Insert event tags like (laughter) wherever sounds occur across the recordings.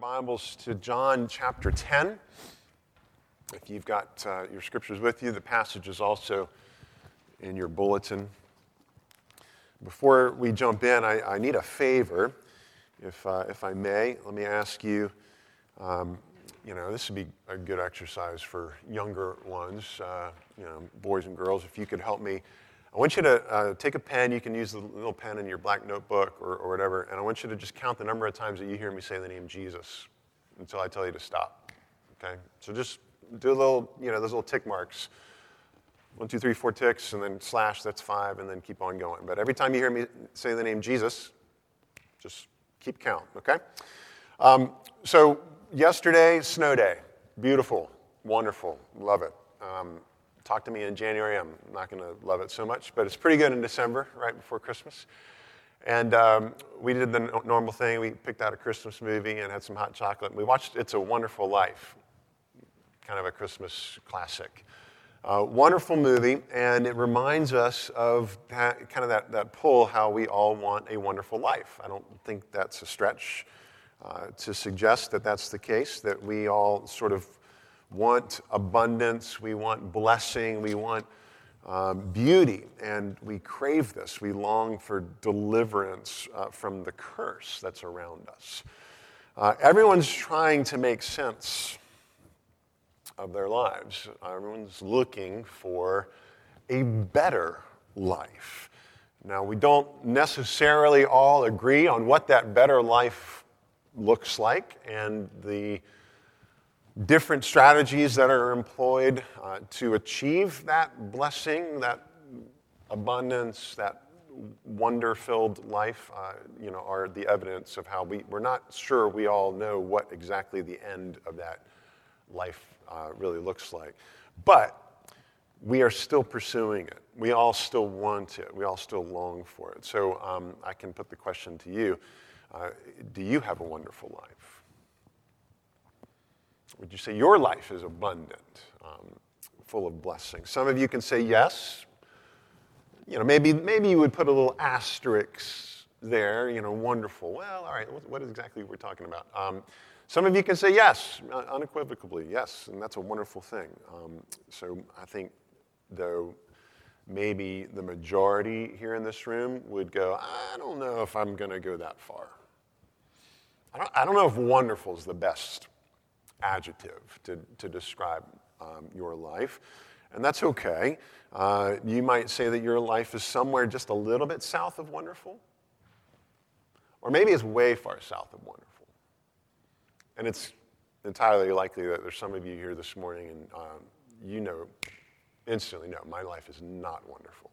Bibles to John chapter 10. If you've got uh, your scriptures with you, the passage is also in your bulletin. Before we jump in, I, I need a favor, if, uh, if I may. Let me ask you um, you know, this would be a good exercise for younger ones, uh, you know, boys and girls. If you could help me, I want you to uh, take a pen. You can use the little pen in your black notebook or, or whatever, and I want you to just count the number of times that you hear me say the name Jesus until I tell you to stop. Okay? So just do a little, you know, those little tick marks. One, two, three, four ticks, and then slash, that's five, and then keep on going. But every time you hear me say the name Jesus, just keep count, okay? Um, so yesterday, snow day. Beautiful, wonderful, love it. Um, talk to me in January. I'm not going to love it so much, but it's pretty good in December, right before Christmas. And um, we did the normal thing. We picked out a Christmas movie and had some hot chocolate. We watched It's a Wonderful Life, kind of a Christmas classic. Uh, wonderful movie, and it reminds us of that, kind of that, that pull how we all want a wonderful life. I don't think that's a stretch uh, to suggest that that's the case, that we all sort of want abundance, we want blessing, we want um, beauty, and we crave this. We long for deliverance uh, from the curse that's around us. Uh, everyone's trying to make sense of their lives, everyone's looking for a better life. Now, we don't necessarily all agree on what that better life looks like and the different strategies that are employed uh, to achieve that blessing, that abundance, that wonder filled life, uh, you know, are the evidence of how we, we're not sure we all know what exactly the end of that life uh, really looks like. But we are still pursuing it. We all still want it. We all still long for it. So um, I can put the question to you uh, Do you have a wonderful life? Would you say your life is abundant, um, full of blessings? Some of you can say yes. You know, maybe, maybe you would put a little asterisk there, you know, wonderful. Well, all right, what, what exactly we're talking about? Um, some of you can say yes, unequivocally, yes, and that's a wonderful thing. Um, so I think, though, maybe the majority here in this room would go, I don't know if I'm going to go that far. I don't, I don't know if wonderful is the best adjective to, to describe um, your life, and that's okay. Uh, you might say that your life is somewhere just a little bit south of wonderful, or maybe it's way far south of wonderful. And it's entirely likely that there's some of you here this morning and um, you know instantly, no, my life is not wonderful.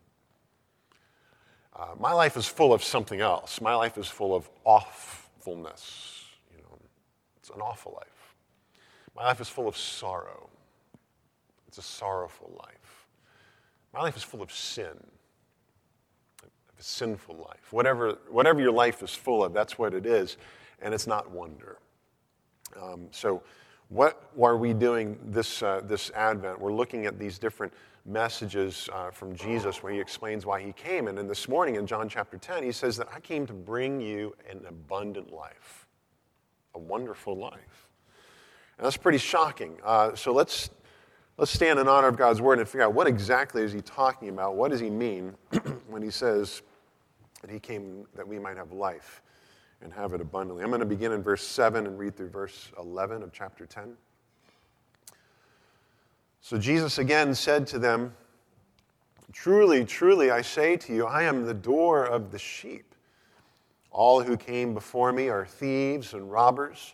Uh, my life is full of something else. My life is full of awfulness. You know, it's an awful life. My life is full of sorrow. It's a sorrowful life. My life is full of sin, a sinful life. Whatever, whatever your life is full of, that's what it is, and it's not wonder. Um, so, what are we doing this, uh, this Advent? We're looking at these different messages uh, from Jesus where he explains why he came. And then this morning in John chapter 10, he says that I came to bring you an abundant life, a wonderful life. And that's pretty shocking. Uh, so let's, let's stand in honor of God's word and figure out what exactly is he talking about? What does he mean (clears throat) when he says that he came that we might have life and have it abundantly? I'm going to begin in verse 7 and read through verse 11 of chapter 10. So Jesus again said to them, Truly, truly, I say to you, I am the door of the sheep. All who came before me are thieves and robbers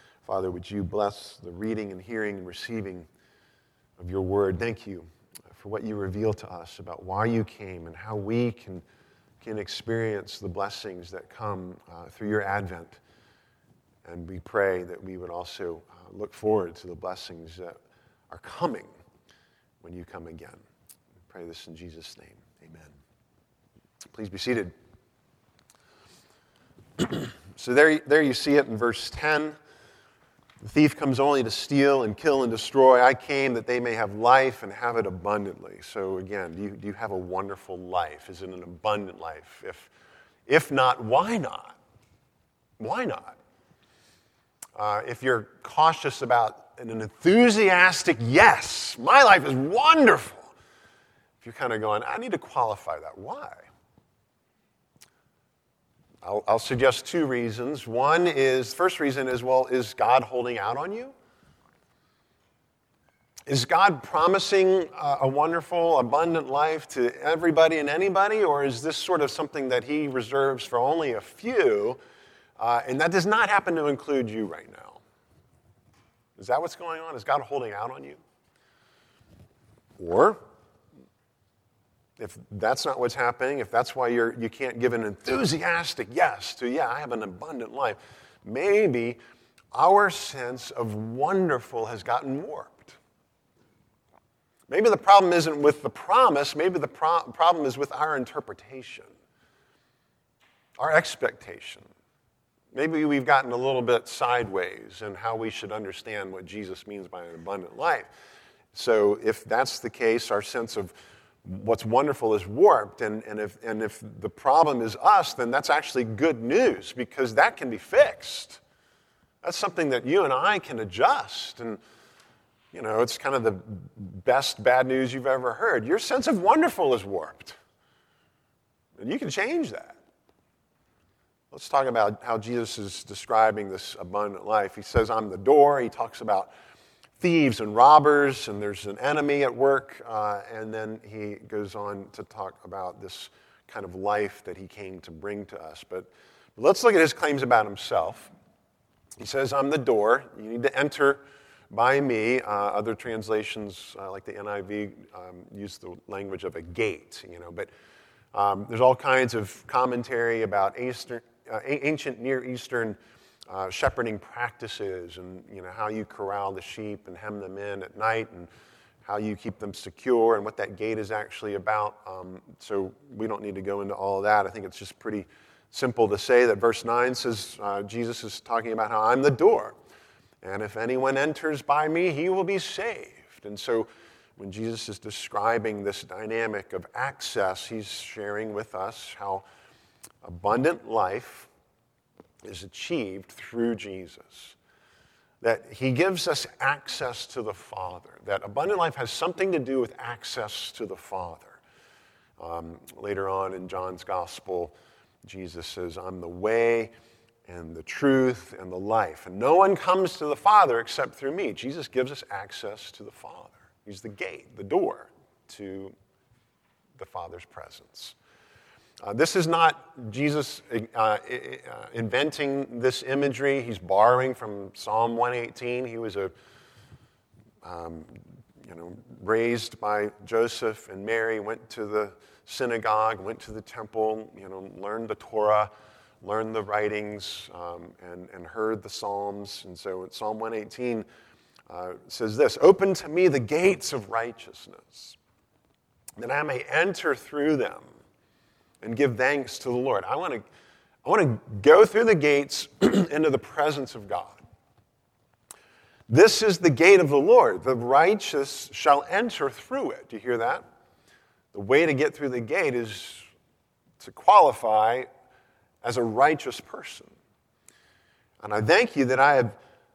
Father, would you bless the reading and hearing and receiving of your word? Thank you for what you reveal to us about why you came and how we can, can experience the blessings that come uh, through your advent And we pray that we would also uh, look forward to the blessings that are coming when you come again. We pray this in Jesus' name. Amen. Please be seated. (clears throat) so there, there you see it in verse 10. The thief comes only to steal and kill and destroy. I came that they may have life and have it abundantly. So, again, do you, do you have a wonderful life? Is it an abundant life? If, if not, why not? Why not? Uh, if you're cautious about an enthusiastic yes, my life is wonderful, if you're kind of going, I need to qualify that. Why? I'll, I'll, suggest two reasons. One is, first reason is, well, is God holding out on you? Is God promising a, a wonderful, abundant life to everybody and anybody, or is this sort of something that He reserves for only a few? Uh, and that does not happen to include you right now. Is that what's going on? Is God holding out on you? Or if that's not what's happening, if that's why you're, you can't give an enthusiastic yes to, yeah, I have an abundant life, maybe our sense of wonderful has gotten warped. Maybe the problem isn't with the promise, maybe the pro- problem is with our interpretation, our expectation. Maybe we've gotten a little bit sideways in how we should understand what Jesus means by an abundant life. So, if that's the case, our sense of what's wonderful is warped. And, and, if, and if the problem is us, then that's actually good news because that can be fixed. That's something that you and I can adjust. And, you know, it's kind of the best bad news you've ever heard. Your sense of wonderful is warped. And you can change that. Let's talk about how Jesus is describing this abundant life. He says, I'm the door. He talks about thieves and robbers, and there's an enemy at work. Uh, and then he goes on to talk about this kind of life that he came to bring to us. But let's look at his claims about himself. He says, I'm the door. You need to enter by me. Uh, other translations, uh, like the NIV, um, use the language of a gate, you know. But um, there's all kinds of commentary about Eastern, uh, ancient Near Eastern uh, shepherding practices and you know, how you corral the sheep and hem them in at night and how you keep them secure and what that gate is actually about. Um, so we don't need to go into all of that. I think it's just pretty simple to say that verse 9 says uh, Jesus is talking about how I'm the door. And if anyone enters by me, he will be saved. And so when Jesus is describing this dynamic of access, he's sharing with us how abundant life is achieved through Jesus. That he gives us access to the Father. That abundant life has something to do with access to the Father. Um, later on in John's Gospel, Jesus says, I'm the way and the truth and the life. And no one comes to the Father except through me. Jesus gives us access to the Father. He's the gate, the door to the Father's presence. Uh, this is not Jesus uh, uh, inventing this imagery. He's borrowing from Psalm 118. He was a, um, you know, raised by Joseph and Mary, went to the synagogue, went to the temple, you know, learned the Torah, learned the writings, um, and, and heard the Psalms. And so Psalm 118 uh, says this Open to me the gates of righteousness, that I may enter through them and give thanks to the Lord. I want to, I want to go through the gates (clears throat) into the presence of God. This is the gate of the Lord. The righteous shall enter through it. Do you hear that? The way to get through the gate is to qualify as a righteous person. And I thank you that I have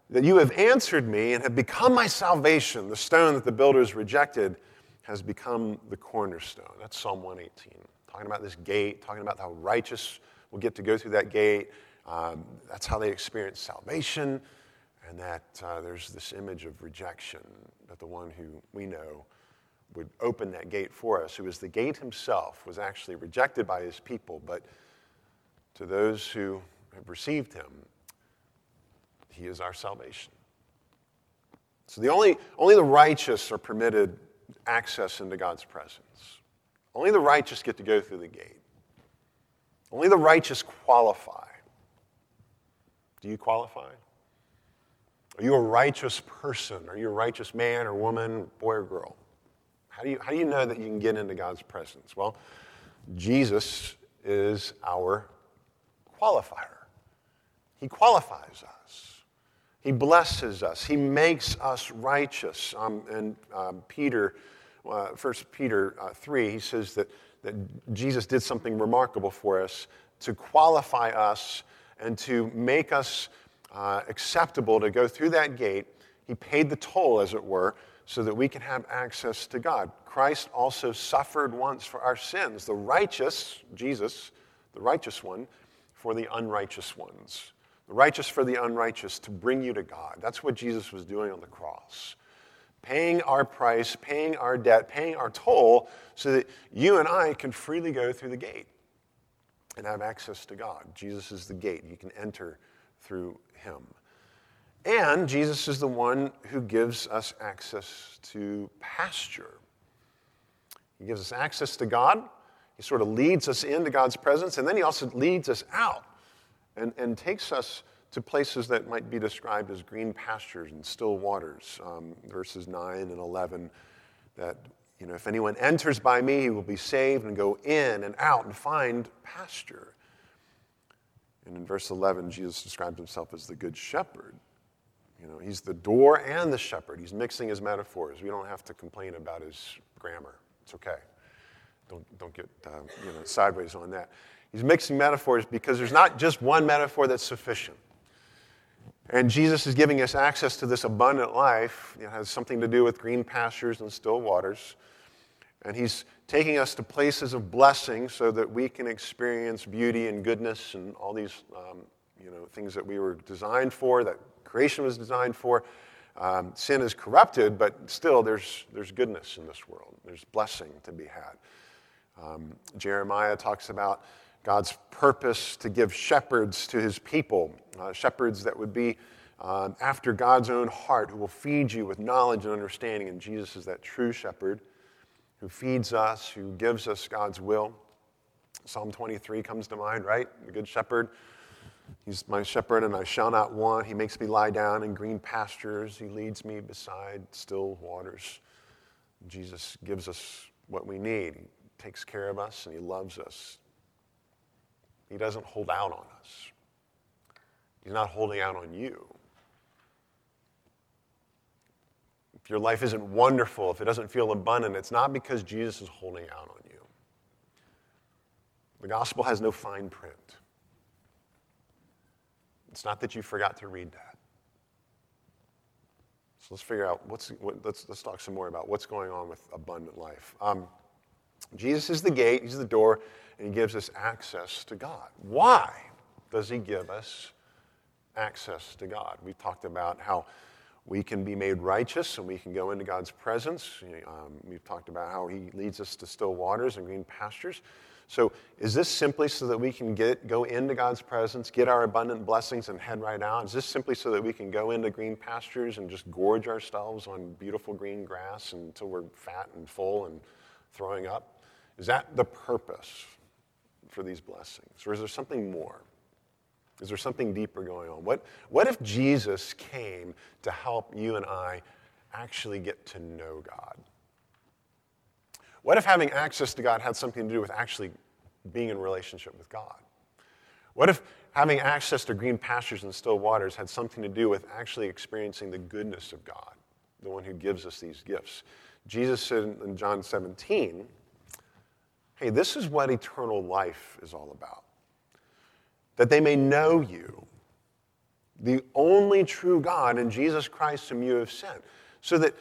that you have answered me and have become my salvation. The stone that the builders rejected has become the cornerstone. That's Psalm 118 talking about this gate, talking about how righteous will get to go through that gate. Um, that's how they experience salvation, and that uh, there's this image of rejection that the one who we know would open that gate for us, who was the gate himself, was actually rejected by his people, but to those who have received him, he is our salvation. So the only, only the righteous are permitted access into God's presence. Only the righteous get to go through the gate. Only the righteous qualify. Do you qualify? Are you a righteous person? Are you a righteous man or woman, boy or girl? How do you, how do you know that you can get into God's presence? Well, Jesus is our qualifier. He qualifies us. He blesses us. He makes us righteous. Um, and um, Peter, uh, 1 Peter uh, 3, he says that, that Jesus did something remarkable for us to qualify us and to make us uh, acceptable to go through that gate. He paid the toll, as it were, so that we can have access to God. Christ also suffered once for our sins, the righteous, Jesus, the righteous one, for the unrighteous ones. The righteous for the unrighteous to bring you to God. That's what Jesus was doing on the cross. Paying our price, paying our debt, paying our toll so that you and I can freely go through the gate and have access to God. Jesus is the gate. You can enter through him. And Jesus is the one who gives us access to pasture. He gives us access to God. He sort of leads us into God's presence, and then he also leads us out and, and takes us to places that might be described as green pastures and still waters. Um, verses 9 and 11 that, you know, if anyone enters by me, he will be saved and go in and out and find pasture. And in verse 11, Jesus describes himself as the good shepherd. You know, he's the door and the shepherd. He's mixing his metaphors. We don't have to complain about his grammar. It's okay. Don't, don't get uh, you know, sideways on that. He's mixing metaphors because there's not just one metaphor that's sufficient. And Jesus is giving us access to this abundant life. It has something to do with green pastures and still waters. And he's taking us to places of blessing so that we can experience beauty and goodness and all these um, you know, things that we were designed for, that creation was designed for. Um, sin is corrupted, but still there's, there's goodness in this world. There's blessing to be had. Um, Jeremiah talks about God's purpose to give shepherds to his people, uh, shepherds that would be um, after God's own heart, who will feed you with knowledge and understanding. And Jesus is that true shepherd who feeds us, who gives us God's will. Psalm 23 comes to mind, right? The good shepherd He's my shepherd, and I shall not want. He makes me lie down in green pastures. He leads me beside still waters. Jesus gives us what we need. He takes care of us, and He loves us. He doesn't hold out on us, He's not holding out on you. If your life isn't wonderful, if it doesn't feel abundant, it's not because Jesus is holding out on you. The gospel has no fine print. It's not that you forgot to read that. So let's figure out what's, what, let's, let's talk some more about what's going on with abundant life. Um, Jesus is the gate, He's the door, and He gives us access to God. Why does He give us access to God? We've talked about how we can be made righteous and we can go into God's presence. Um, we've talked about how He leads us to still waters and green pastures. So, is this simply so that we can get, go into God's presence, get our abundant blessings, and head right out? Is this simply so that we can go into green pastures and just gorge ourselves on beautiful green grass until we're fat and full and throwing up? Is that the purpose for these blessings? Or is there something more? Is there something deeper going on? What, what if Jesus came to help you and I actually get to know God? What if having access to God had something to do with actually being in relationship with God? What if having access to green pastures and still waters had something to do with actually experiencing the goodness of God, the one who gives us these gifts? Jesus said in John 17, hey, this is what eternal life is all about. That they may know you, the only true God, and Jesus Christ whom you have sent. So that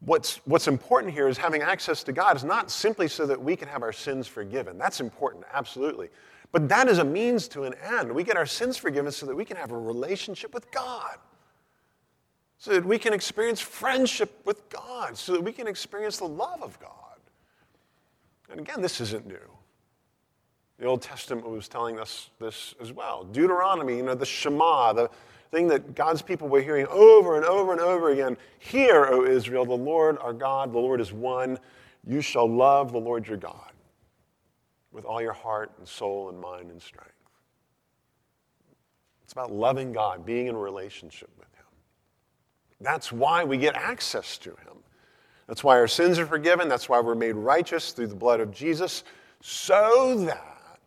what's, what's important here is having access to God is not simply so that we can have our sins forgiven. That's important, absolutely. But that is a means to an end. We get our sins forgiven so that we can have a relationship with God, so that we can experience friendship with God, so that we can experience the love of God. And again, this isn't new. The Old Testament was telling us this as well. Deuteronomy, you know, the Shema, the, thing that God's people were hearing over and over and over again Hear, O Israel, the Lord our God, the Lord is one. You shall love the Lord your God with all your heart and soul and mind and strength. It's about loving God, being in relationship with Him. That's why we get access to Him. That's why our sins are forgiven. That's why we're made righteous through the blood of Jesus, so that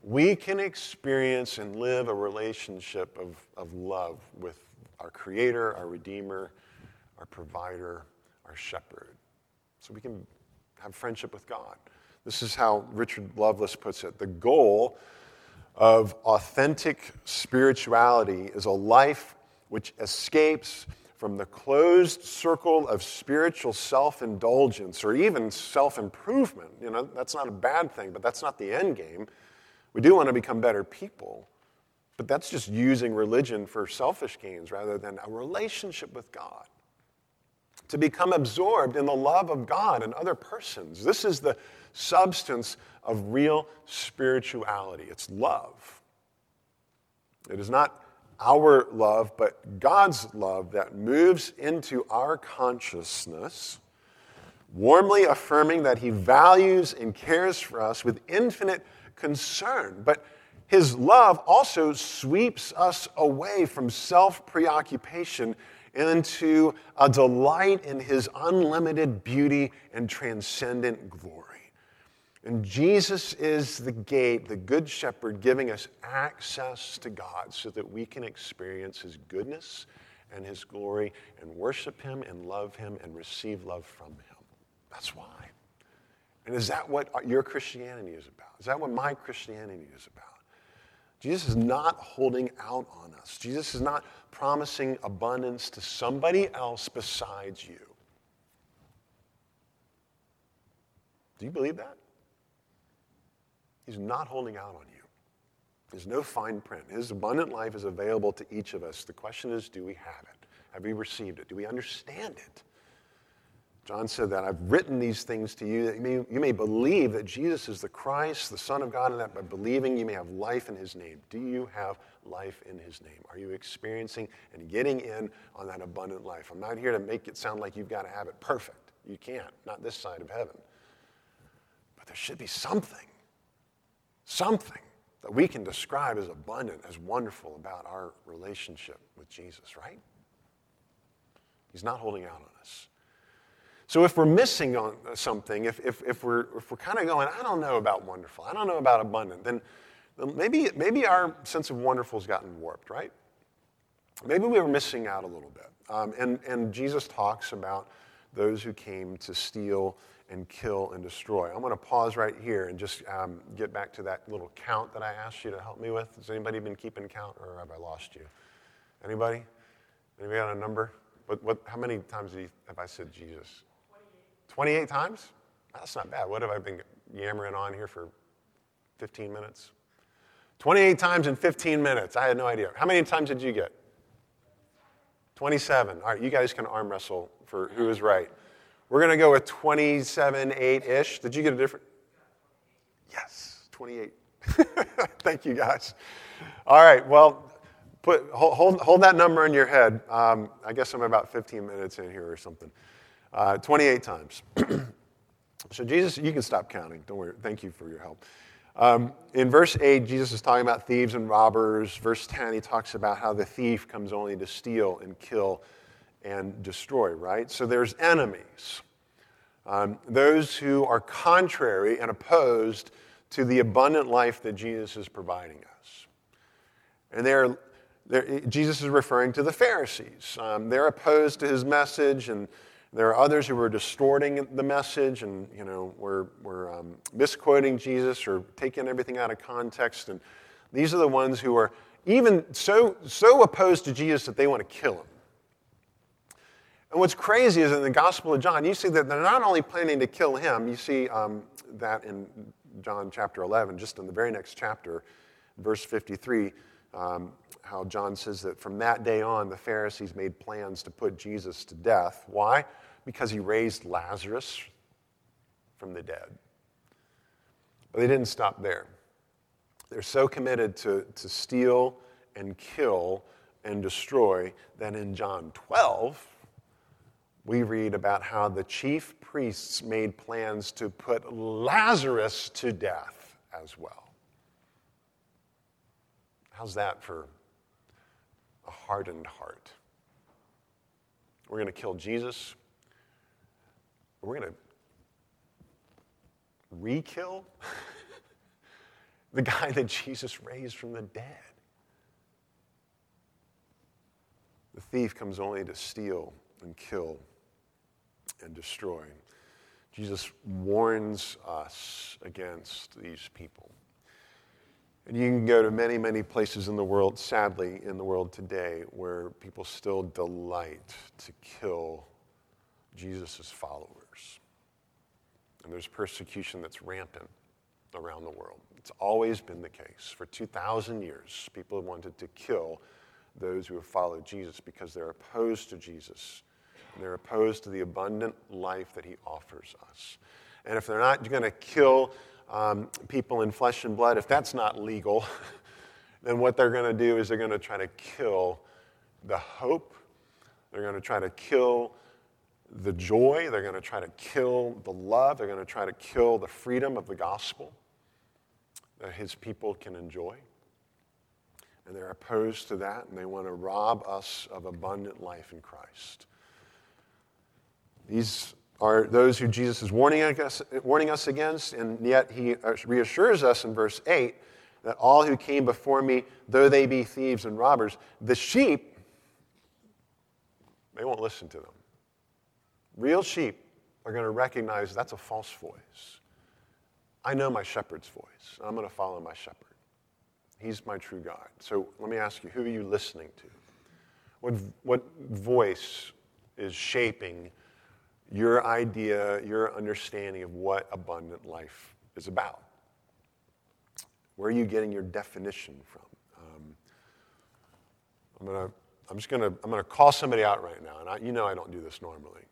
we can experience and live a relationship of, of love with our Creator, our Redeemer, our Provider, our Shepherd. So we can have friendship with God. This is how Richard Lovelace puts it. The goal of authentic spirituality is a life which escapes from the closed circle of spiritual self indulgence or even self improvement. You know, that's not a bad thing, but that's not the end game. We do want to become better people, but that's just using religion for selfish gains rather than a relationship with God. To become absorbed in the love of God and other persons. This is the substance of real spirituality. It's love. It is not our love, but God's love that moves into our consciousness, warmly affirming that He values and cares for us with infinite concern. But His love also sweeps us away from self preoccupation into a delight in His unlimited beauty and transcendent glory. And Jesus is the gate, the good shepherd, giving us access to God so that we can experience his goodness and his glory and worship him and love him and receive love from him. That's why. And is that what your Christianity is about? Is that what my Christianity is about? Jesus is not holding out on us. Jesus is not promising abundance to somebody else besides you. Do you believe that? He's not holding out on you. There's no fine print. His abundant life is available to each of us. The question is do we have it? Have we received it? Do we understand it? John said that I've written these things to you that you may, you may believe that Jesus is the Christ, the Son of God, and that by believing you may have life in his name. Do you have life in his name? Are you experiencing and getting in on that abundant life? I'm not here to make it sound like you've got to have it perfect. You can't, not this side of heaven. But there should be something something that we can describe as abundant, as wonderful about our relationship with Jesus, right? He's not holding out on us. So if we're missing on something, if, if, if we're, if we're kind of going, I don't know about wonderful, I don't know about abundant, then maybe, maybe our sense of wonderful has gotten warped, right? Maybe we were missing out a little bit. Um, and, and Jesus talks about those who came to steal and kill and destroy. I'm going to pause right here and just um, get back to that little count that I asked you to help me with. Has anybody been keeping count or have I lost you? Anybody? Anybody got a number? What, what, how many times have I said Jesus? 28. 28 times? That's not bad. What have I been yammering on here for 15 minutes? 28 times in 15 minutes. I had no idea. How many times did you get? 27. All right, you guys can arm wrestle for who is right. We're going to go with 27, 8 ish. Did you get a different? Yes, 28. (laughs) Thank you, guys. All right, well, put, hold, hold that number in your head. Um, I guess I'm about 15 minutes in here or something. Uh, 28 times. (clears throat) so, Jesus, you can stop counting. Don't worry. Thank you for your help. Um, in verse 8, Jesus is talking about thieves and robbers. Verse 10, he talks about how the thief comes only to steal and kill and destroy, right? So there's enemies. Um, those who are contrary and opposed to the abundant life that Jesus is providing us. And they're, they're Jesus is referring to the Pharisees. Um, they're opposed to his message, and there are others who are distorting the message and, you know, we're, um, misquoting Jesus or taking everything out of context. And these are the ones who are even so, so opposed to Jesus that they want to kill him. And what's crazy is in the Gospel of John, you see that they're not only planning to kill him, you see um, that in John chapter 11, just in the very next chapter, verse 53, um, how John says that from that day on, the Pharisees made plans to put Jesus to death. Why? Because he raised Lazarus from the dead. But they didn't stop there. They're so committed to, to steal and kill and destroy that in John 12, we read about how the chief priests made plans to put Lazarus to death as well. How's that for a hardened heart. We're going to kill Jesus. We're going to re kill (laughs) the guy that Jesus raised from the dead. The thief comes only to steal and kill and destroy. Jesus warns us against these people. And you can go to many, many places in the world, sadly, in the world today, where people still delight to kill Jesus' followers. And there's persecution that's rampant around the world. It's always been the case. For 2,000 years, people have wanted to kill those who have followed Jesus because they're opposed to Jesus. And they're opposed to the abundant life that he offers us. And if they're not going to kill um, people in flesh and blood, if that's not legal, (laughs) then what they're going to do is they're going to try to kill the hope. They're going to try to kill the joy. They're going to try to kill the love. They're going to try to kill the freedom of the gospel that his people can enjoy. And they're opposed to that, and they want to rob us of abundant life in Christ. These are those who Jesus is warning us, warning us against, and yet he reassures us in verse 8 that all who came before me, though they be thieves and robbers, the sheep, they won't listen to them. Real sheep are going to recognize that's a false voice. I know my shepherd's voice. I'm going to follow my shepherd. He's my true God. So let me ask you who are you listening to? What, what voice is shaping your idea, your understanding of what abundant life is about. Where are you getting your definition from? Um, I'm gonna, I'm just gonna, I'm gonna call somebody out right now, and I, you know I don't do this normally,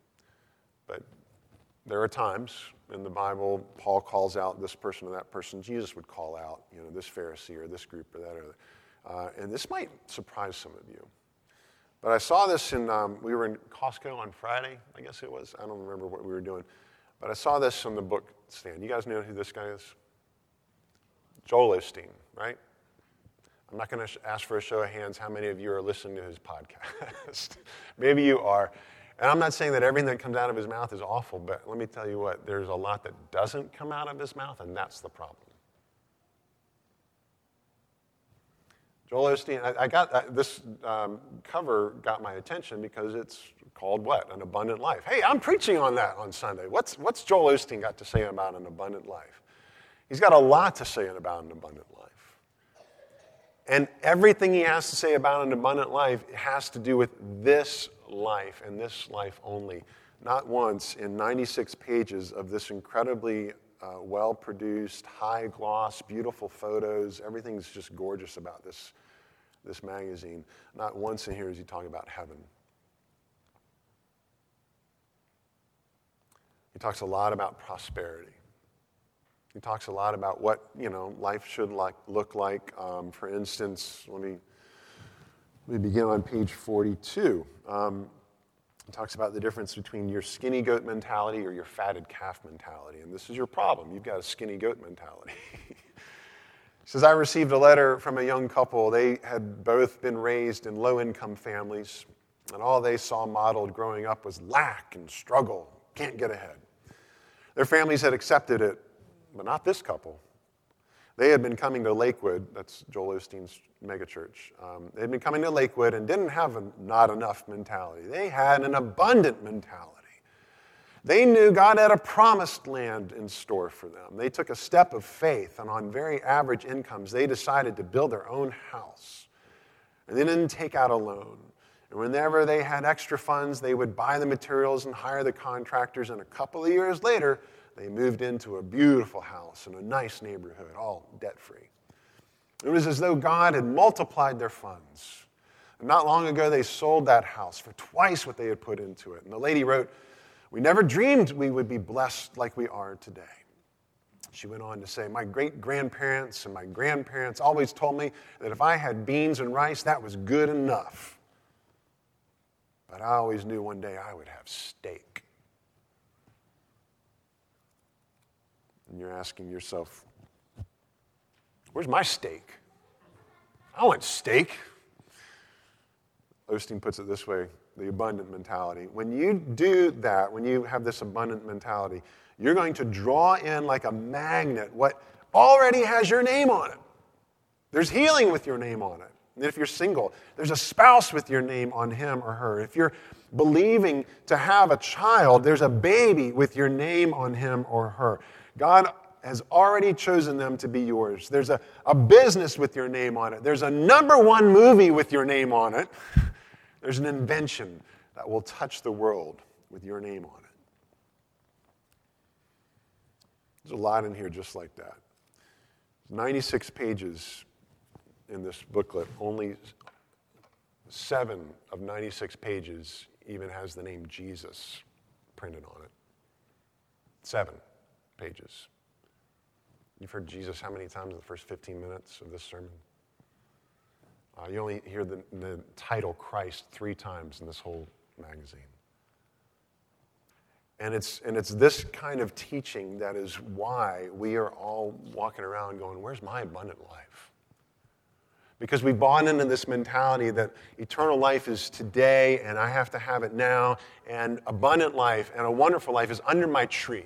but there are times in the Bible Paul calls out this person or that person. Jesus would call out, you know, this Pharisee or this group or that or. Uh, and this might surprise some of you. But I saw this in, um, we were in Costco on Friday, I guess it was. I don't remember what we were doing. But I saw this on the book stand. You guys know who this guy is? Joel Osteen, right? I'm not going to ask for a show of hands how many of you are listening to his podcast. (laughs) Maybe you are. And I'm not saying that everything that comes out of his mouth is awful, but let me tell you what, there's a lot that doesn't come out of his mouth, and that's the problem. Joel Osteen, I, I got this um, cover got my attention because it's called what? An abundant life. Hey, I'm preaching on that on Sunday. What's, what's Joel Osteen got to say about an abundant life? He's got a lot to say about an abundant life. And everything he has to say about an abundant life has to do with this life and this life only. Not once in 96 pages of this incredibly uh, well produced, high gloss, beautiful photos. Everything's just gorgeous about this, this magazine. Not once in here is he talking about heaven. He talks a lot about prosperity. He talks a lot about what you know life should like, look like. Um, for instance, let me, let me begin on page 42. Um, he talks about the difference between your skinny goat mentality or your fatted calf mentality. And this is your problem. You've got a skinny goat mentality. he (laughs) says, I received a letter from a young couple. They had both been raised in low income families, and all they saw modeled growing up was lack and struggle, can't get ahead. Their families had accepted it, but not this couple. They had been coming to Lakewood, that's Joel Osteen's megachurch. Um, they had been coming to Lakewood and didn't have a not enough mentality. They had an abundant mentality. They knew God had a promised land in store for them. They took a step of faith, and on very average incomes, they decided to build their own house. And they didn't take out a loan. And whenever they had extra funds, they would buy the materials and hire the contractors, and a couple of years later, they moved into a beautiful house in a nice neighborhood, all debt free. It was as though God had multiplied their funds. And not long ago, they sold that house for twice what they had put into it. And the lady wrote, We never dreamed we would be blessed like we are today. She went on to say, My great grandparents and my grandparents always told me that if I had beans and rice, that was good enough. But I always knew one day I would have steak. And you're asking yourself, Where's my steak? I want steak. Osteen puts it this way the abundant mentality. When you do that, when you have this abundant mentality, you're going to draw in like a magnet what already has your name on it. There's healing with your name on it. And if you're single, there's a spouse with your name on him or her. If you're believing to have a child, there's a baby with your name on him or her. God has already chosen them to be yours. There's a, a business with your name on it. There's a number one movie with your name on it. (laughs) There's an invention that will touch the world with your name on it. There's a lot in here just like that. 96 pages in this booklet, only seven of 96 pages even has the name Jesus printed on it. Seven pages. You've heard Jesus how many times in the first 15 minutes of this sermon? Uh, you only hear the, the title Christ three times in this whole magazine. And it's, and it's this kind of teaching that is why we are all walking around going, Where's my abundant life? Because we've bought into this mentality that eternal life is today and I have to have it now, and abundant life and a wonderful life is under my tree.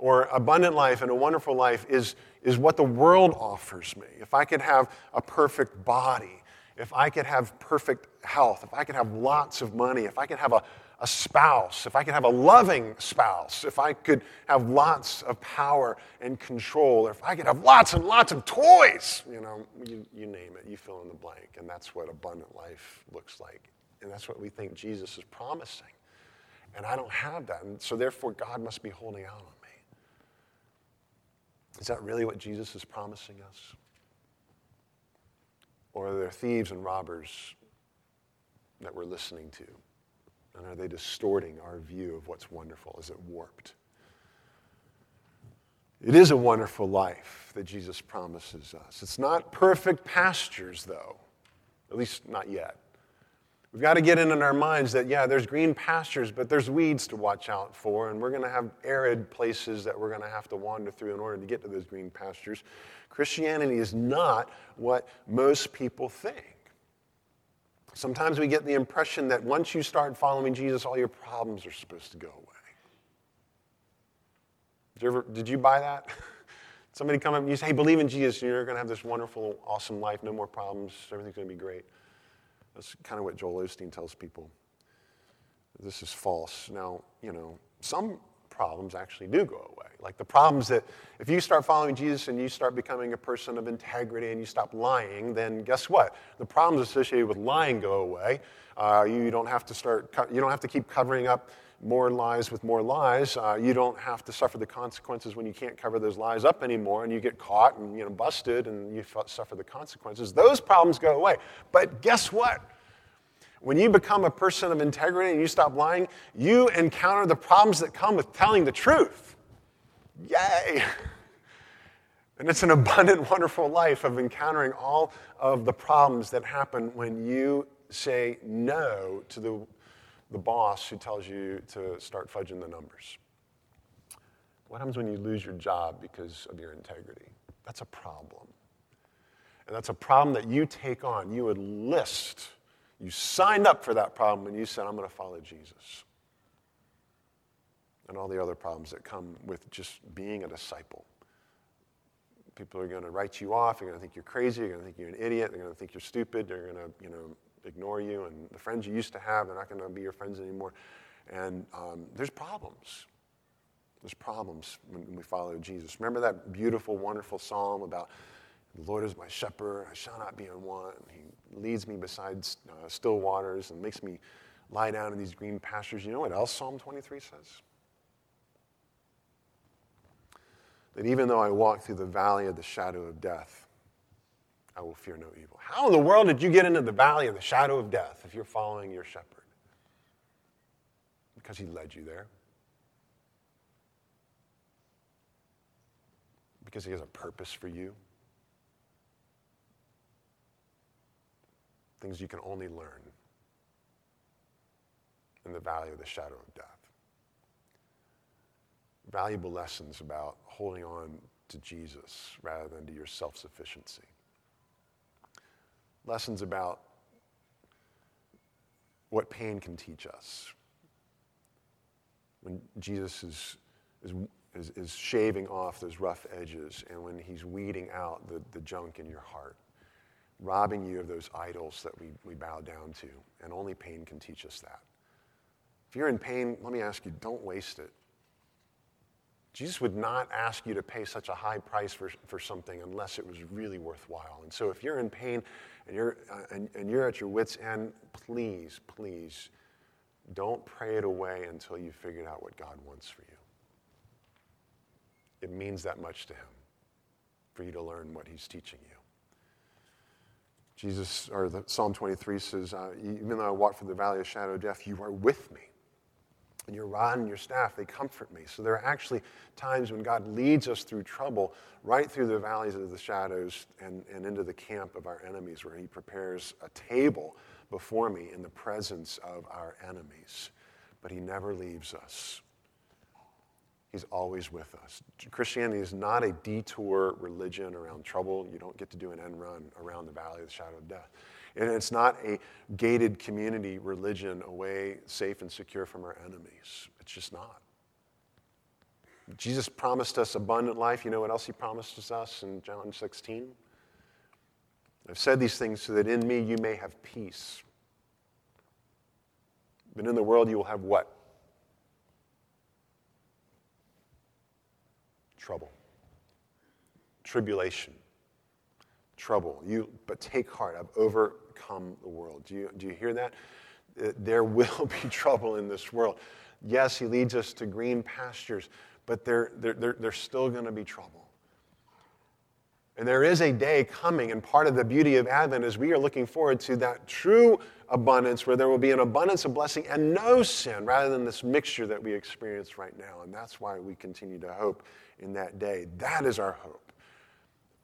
Or abundant life and a wonderful life is is what the world offers me. If I could have a perfect body, if I could have perfect health, if I could have lots of money, if I could have a, a spouse, if I could have a loving spouse, if I could have lots of power and control, or if I could have lots and lots of toys, you know, you, you name it, you fill in the blank. And that's what abundant life looks like. And that's what we think Jesus is promising. And I don't have that. And so therefore, God must be holding out on me. Is that really what Jesus is promising us? Or are there thieves and robbers that we're listening to? And are they distorting our view of what's wonderful? Is it warped? It is a wonderful life that Jesus promises us. It's not perfect pastures, though, at least not yet. We've got to get in in our minds that, yeah, there's green pastures, but there's weeds to watch out for, and we're going to have arid places that we're going to have to wander through in order to get to those green pastures. Christianity is not what most people think. Sometimes we get the impression that once you start following Jesus, all your problems are supposed to go away. Did you, ever, did you buy that? (laughs) Somebody come up and you say, hey, believe in Jesus, and you're going to have this wonderful, awesome life, no more problems, everything's going to be great. That's kind of what Joel Osteen tells people. This is false. Now, you know, some problems actually do go away. Like the problems that if you start following Jesus and you start becoming a person of integrity and you stop lying, then guess what? The problems associated with lying go away. Uh, you don't have to start. You don't have to keep covering up more lies with more lies. Uh, you don't have to suffer the consequences when you can't cover those lies up anymore and you get caught and you know, busted and you suffer the consequences. Those problems go away. But guess what? When you become a person of integrity and you stop lying, you encounter the problems that come with telling the truth. Yay! (laughs) And it's an abundant, wonderful life of encountering all of the problems that happen when you say no to the the boss who tells you to start fudging the numbers? What happens when you lose your job because of your integrity? That's a problem. And that's a problem that you take on. You enlist, you signed up for that problem, and you said, I'm going to follow Jesus. And all the other problems that come with just being a disciple. People are going to write you off. They're going to think you're crazy. They're going to think you're an idiot. They're going to think you're stupid. They're going to, you know, ignore you, and the friends you used to have, they're not going to be your friends anymore. And um, there's problems. There's problems when we follow Jesus. Remember that beautiful, wonderful psalm about the Lord is my shepherd, I shall not be in want. He leads me beside uh, still waters and makes me lie down in these green pastures. You know what else Psalm 23 says? That even though I walk through the valley of the shadow of death, I will fear no evil. How in the world did you get into the valley of the shadow of death if you're following your shepherd? Because he led you there. Because he has a purpose for you. Things you can only learn in the valley of the shadow of death. Valuable lessons about holding on to Jesus rather than to your self sufficiency lessons about what pain can teach us. When Jesus is, is, is, is shaving off those rough edges and when he's weeding out the, the junk in your heart, robbing you of those idols that we, we bow down to. And only pain can teach us that. If you're in pain, let me ask you don't waste it. Jesus would not ask you to pay such a high price for, for something unless it was really worthwhile. And so if you're in pain and you're, uh, and, and you're at your wits' end, please, please don't pray it away until you've figured out what God wants for you. It means that much to Him for you to learn what He's teaching you. Jesus, or the, Psalm 23 says, uh, Even though I walk through the valley of shadow of death, you are with me. And your rod and your staff, they comfort me. So there are actually times when God leads us through trouble, right through the valleys of the shadows and, and into the camp of our enemies, where He prepares a table before me in the presence of our enemies. But He never leaves us. He's always with us. Christianity is not a detour religion around trouble. You don't get to do an end run around the valley of the shadow of death. And it's not a gated community religion away safe and secure from our enemies. It's just not. Jesus promised us abundant life. You know what else he promised us in John 16? I've said these things so that in me you may have peace. But in the world you will have what? Trouble. Tribulation trouble. You, but take heart, I've overcome the world. Do you, do you hear that? There (laughs) will be trouble in this world. Yes, he leads us to green pastures, but there, there, there, there's still going to be trouble. And there is a day coming, and part of the beauty of Advent is we are looking forward to that true abundance where there will be an abundance of blessing and no sin rather than this mixture that we experience right now. And that's why we continue to hope in that day. That is our hope.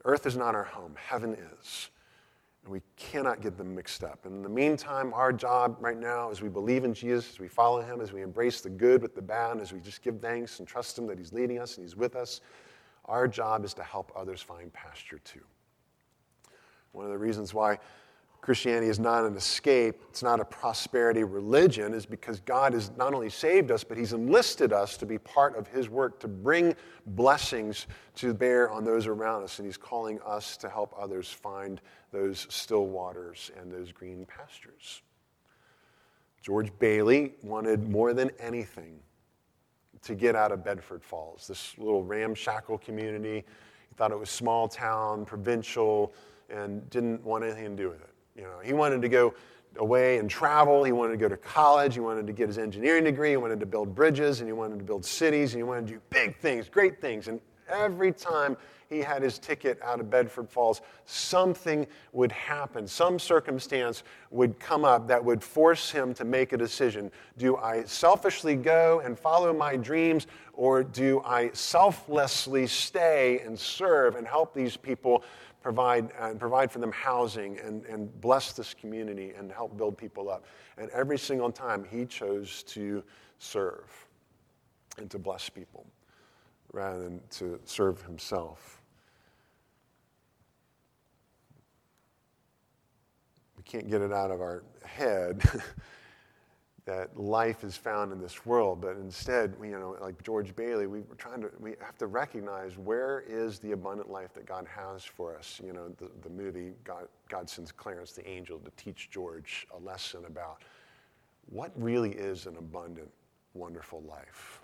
Earth is not our home, heaven is. And we cannot get them mixed up. And in the meantime, our job right now, as we believe in Jesus, as we follow him, as we embrace the good with the bad, as we just give thanks and trust him that he's leading us and he's with us, our job is to help others find pasture too. One of the reasons why Christianity is not an escape, it's not a prosperity religion, is because God has not only saved us, but He's enlisted us to be part of His work to bring blessings to bear on those around us. And He's calling us to help others find those still waters and those green pastures. George Bailey wanted more than anything to get out of Bedford Falls, this little ramshackle community. He thought it was small town, provincial, and didn't want anything to do with it. You know, he wanted to go away and travel. He wanted to go to college. He wanted to get his engineering degree. He wanted to build bridges and he wanted to build cities and he wanted to do big things, great things. And every time he had his ticket out of Bedford Falls, something would happen. Some circumstance would come up that would force him to make a decision. Do I selfishly go and follow my dreams, or do I selflessly stay and serve and help these people provide, uh, and provide for them housing and, and bless this community and help build people up. And every single time he chose to serve and to bless people rather than to serve himself. We can't get it out of our head (laughs) that life is found in this world, but instead, you know, like George Bailey, we are trying to, we have to recognize where is the abundant life that God has for us. You know, the, the movie, God, God sends Clarence the angel to teach George a lesson about what really is an abundant, wonderful life.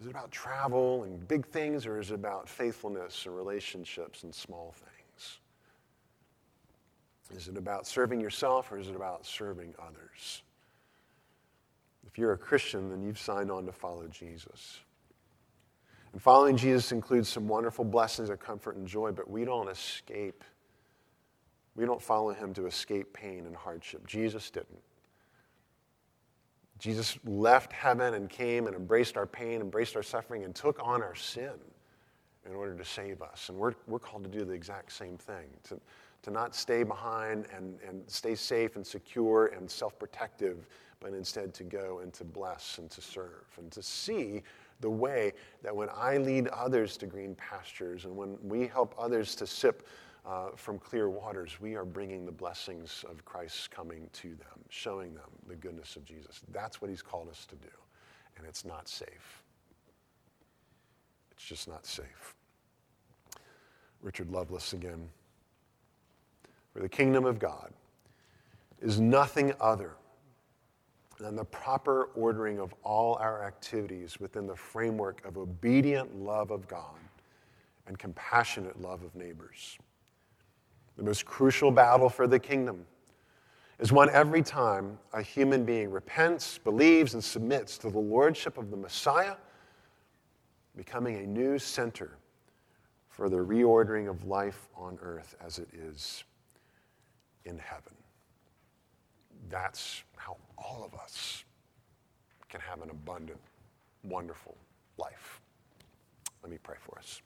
Is it about travel and big things, or is it about faithfulness and relationships and small things? Is it about serving yourself, or is it about serving others? If you're a Christian, then you've signed on to follow Jesus. And following Jesus includes some wonderful blessings of comfort and joy, but we don't escape. We don't follow him to escape pain and hardship. Jesus didn't. Jesus left heaven and came and embraced our pain, embraced our suffering, and took on our sin in order to save us. And we're, we're called to do the exact same thing to, to not stay behind and, and stay safe and secure and self protective but instead to go and to bless and to serve and to see the way that when I lead others to green pastures and when we help others to sip uh, from clear waters, we are bringing the blessings of Christ coming to them, showing them the goodness of Jesus. That's what he's called us to do. And it's not safe. It's just not safe. Richard Lovelace again. For the kingdom of God is nothing other than the proper ordering of all our activities within the framework of obedient love of God and compassionate love of neighbors. The most crucial battle for the kingdom is won every time a human being repents, believes, and submits to the lordship of the Messiah, becoming a new center for the reordering of life on earth as it is in heaven. That's all of us can have an abundant, wonderful life. Let me pray for us.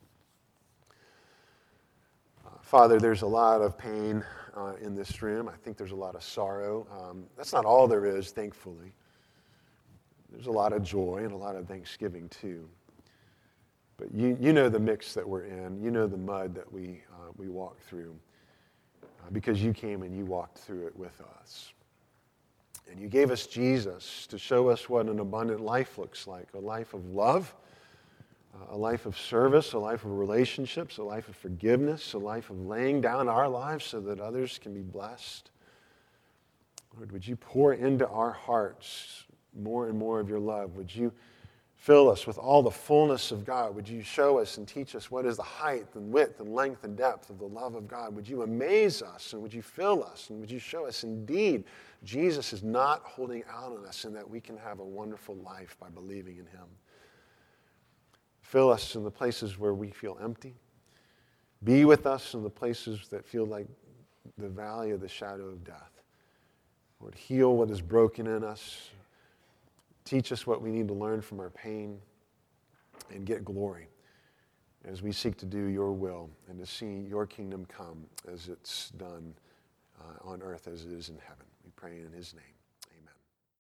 Uh, Father, there's a lot of pain uh, in this room. I think there's a lot of sorrow. Um, that's not all there is, thankfully. There's a lot of joy and a lot of thanksgiving, too. But you, you know the mix that we're in. You know the mud that we, uh, we walk through uh, because you came and you walked through it with us. And you gave us Jesus to show us what an abundant life looks like a life of love, a life of service, a life of relationships, a life of forgiveness, a life of laying down our lives so that others can be blessed. Lord, would you pour into our hearts more and more of your love? Would you fill us with all the fullness of God? Would you show us and teach us what is the height and width and length and depth of the love of God? Would you amaze us and would you fill us and would you show us indeed Jesus is not holding out on us and that we can have a wonderful life by believing in him? Fill us in the places where we feel empty. Be with us in the places that feel like the valley of the shadow of death. Lord, heal what is broken in us. Teach us what we need to learn from our pain and get glory as we seek to do your will and to see your kingdom come as it's done uh, on earth as it is in heaven. We pray in his name.